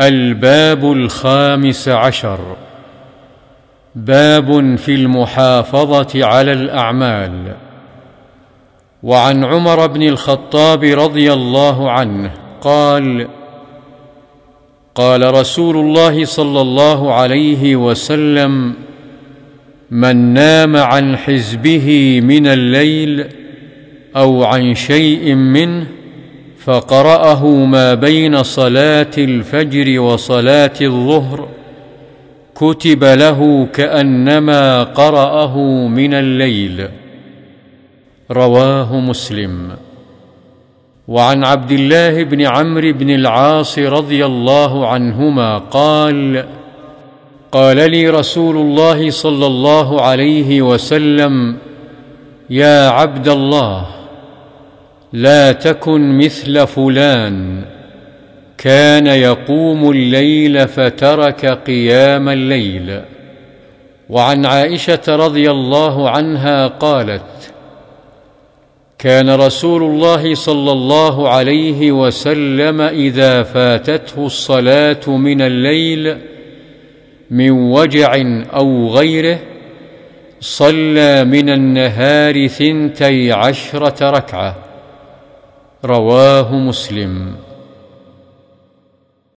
الباب الخامس عشر. باب في المحافظة على الأعمال. وعن عمر بن الخطاب رضي الله عنه قال قال رسول الله صلى الله عليه وسلم من نام عن حزبه من الليل أو عن شيء منه فقرأه ما بين صلاة الفجر وصلاة الظهر كتب له كأنما قرأه من الليل. رواه مسلم. وعن عبد الله بن عمرو بن العاص رضي الله عنهما قال قال لي رسول الله صلى الله عليه وسلم يا عبد الله لا تكن مثل فلان. كان يقوم الليل فترك قيام الليل. وعن عائشة رضي الله عنها قالت كان رسول الله صلى الله عليه وسلم إذا فاتته الصلاة من الليل من وجع أو غيره صلى من النهار ثنتي عشرة ركعة. رواه مسلم.